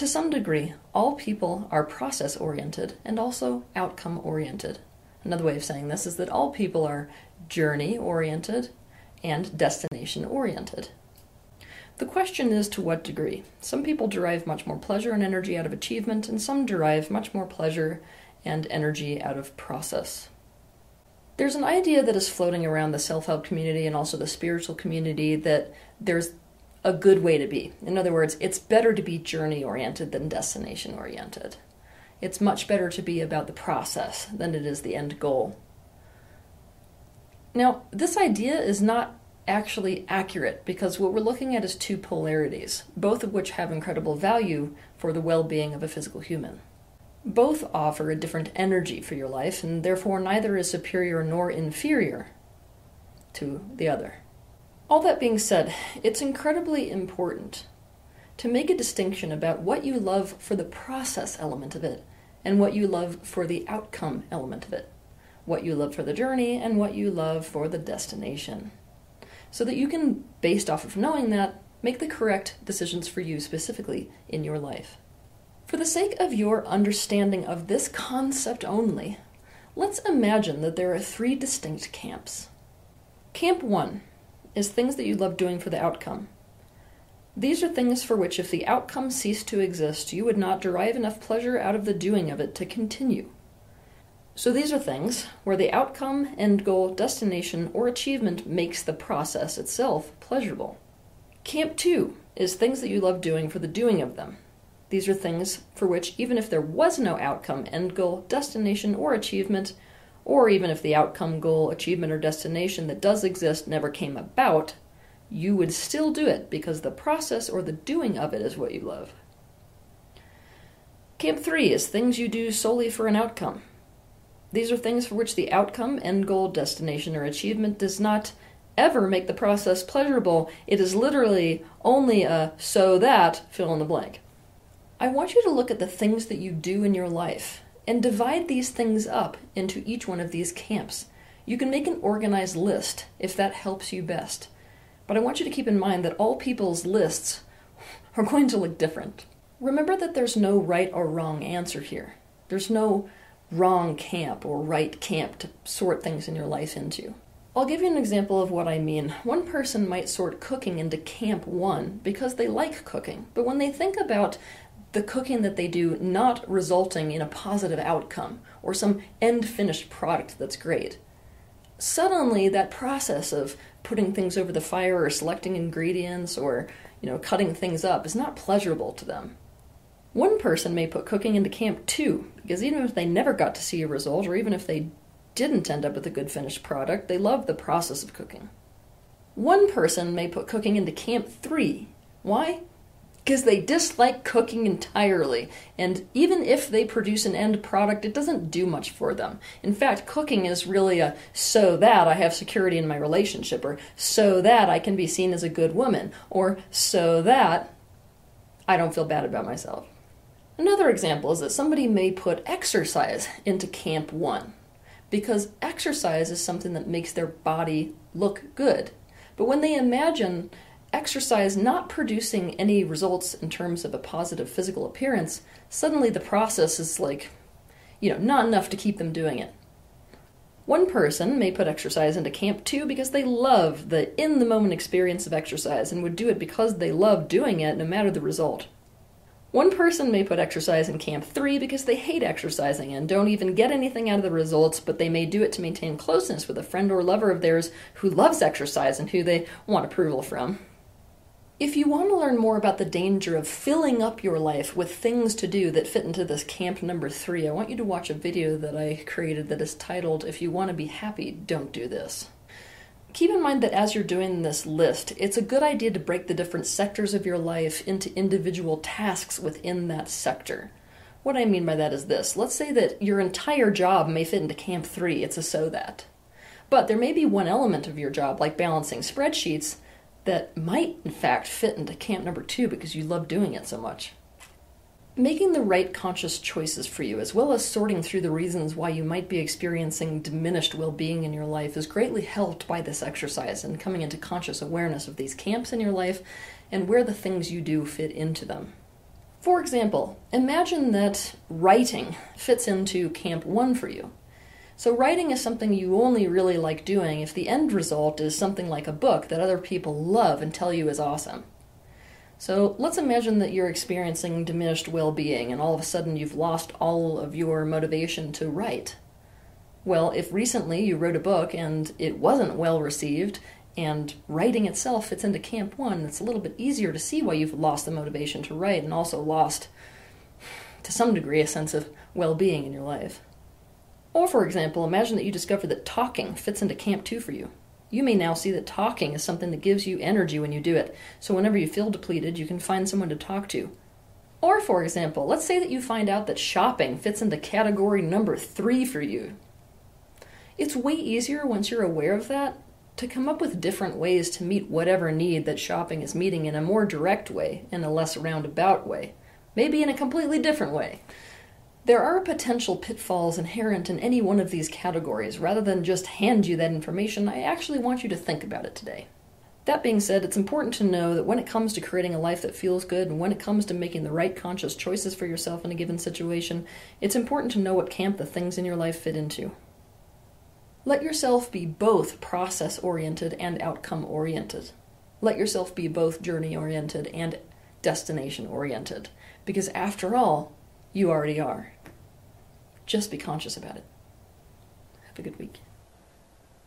To some degree, all people are process oriented and also outcome oriented. Another way of saying this is that all people are journey oriented and destination oriented. The question is to what degree. Some people derive much more pleasure and energy out of achievement, and some derive much more pleasure and energy out of process. There's an idea that is floating around the self help community and also the spiritual community that there's a good way to be. In other words, it's better to be journey oriented than destination oriented. It's much better to be about the process than it is the end goal. Now, this idea is not actually accurate because what we're looking at is two polarities, both of which have incredible value for the well being of a physical human. Both offer a different energy for your life, and therefore neither is superior nor inferior to the other. All that being said, it's incredibly important to make a distinction about what you love for the process element of it and what you love for the outcome element of it, what you love for the journey and what you love for the destination. So that you can, based off of knowing that, make the correct decisions for you specifically in your life. For the sake of your understanding of this concept only, let's imagine that there are three distinct camps. Camp 1 is things that you love doing for the outcome. These are things for which, if the outcome ceased to exist, you would not derive enough pleasure out of the doing of it to continue. So these are things where the outcome, end goal, destination, or achievement makes the process itself pleasurable. Camp 2 is things that you love doing for the doing of them. These are things for which, even if there was no outcome, end goal, destination, or achievement, or even if the outcome, goal, achievement, or destination that does exist never came about, you would still do it because the process or the doing of it is what you love. Camp 3 is things you do solely for an outcome. These are things for which the outcome, end goal, destination, or achievement does not ever make the process pleasurable. It is literally only a so that fill in the blank. I want you to look at the things that you do in your life and divide these things up into each one of these camps. You can make an organized list if that helps you best. But I want you to keep in mind that all people's lists are going to look different. Remember that there's no right or wrong answer here. There's no wrong camp or right camp to sort things in your life into. I'll give you an example of what I mean. One person might sort cooking into camp one because they like cooking, but when they think about the cooking that they do not resulting in a positive outcome or some end finished product that's great. Suddenly, that process of putting things over the fire or selecting ingredients or you know cutting things up is not pleasurable to them. One person may put cooking into camp two because even if they never got to see a result or even if they didn't end up with a good finished product, they love the process of cooking. One person may put cooking into camp three. Why? Because they dislike cooking entirely. And even if they produce an end product, it doesn't do much for them. In fact, cooking is really a so that I have security in my relationship, or so that I can be seen as a good woman, or so that I don't feel bad about myself. Another example is that somebody may put exercise into camp one because exercise is something that makes their body look good. But when they imagine exercise not producing any results in terms of a positive physical appearance, suddenly the process is like, you know, not enough to keep them doing it. One person may put exercise into camp two because they love the in the moment experience of exercise and would do it because they love doing it no matter the result. One person may put exercise in camp three because they hate exercising and don't even get anything out of the results, but they may do it to maintain closeness with a friend or lover of theirs who loves exercise and who they want approval from. If you want to learn more about the danger of filling up your life with things to do that fit into this camp number three, I want you to watch a video that I created that is titled, If You Want to Be Happy, Don't Do This. Keep in mind that as you're doing this list, it's a good idea to break the different sectors of your life into individual tasks within that sector. What I mean by that is this let's say that your entire job may fit into camp three, it's a so that. But there may be one element of your job, like balancing spreadsheets, that might, in fact, fit into camp number two because you love doing it so much. Making the right conscious choices for you, as well as sorting through the reasons why you might be experiencing diminished well being in your life, is greatly helped by this exercise and coming into conscious awareness of these camps in your life and where the things you do fit into them. For example, imagine that writing fits into Camp 1 for you. So, writing is something you only really like doing if the end result is something like a book that other people love and tell you is awesome. So, let's imagine that you're experiencing diminished well being and all of a sudden you've lost all of your motivation to write. Well, if recently you wrote a book and it wasn't well received, and writing itself fits into Camp 1, it's a little bit easier to see why you've lost the motivation to write and also lost, to some degree, a sense of well being in your life. Or, for example, imagine that you discover that talking fits into Camp 2 for you. You may now see that talking is something that gives you energy when you do it, so whenever you feel depleted, you can find someone to talk to. Or, for example, let's say that you find out that shopping fits into category number 3 for you. It's way easier once you're aware of that to come up with different ways to meet whatever need that shopping is meeting in a more direct way, in a less roundabout way, maybe in a completely different way. There are potential pitfalls inherent in any one of these categories. Rather than just hand you that information, I actually want you to think about it today. That being said, it's important to know that when it comes to creating a life that feels good and when it comes to making the right conscious choices for yourself in a given situation, it's important to know what camp the things in your life fit into. Let yourself be both process oriented and outcome oriented. Let yourself be both journey oriented and destination oriented. Because after all, you already are. Just be conscious about it. Have a good week.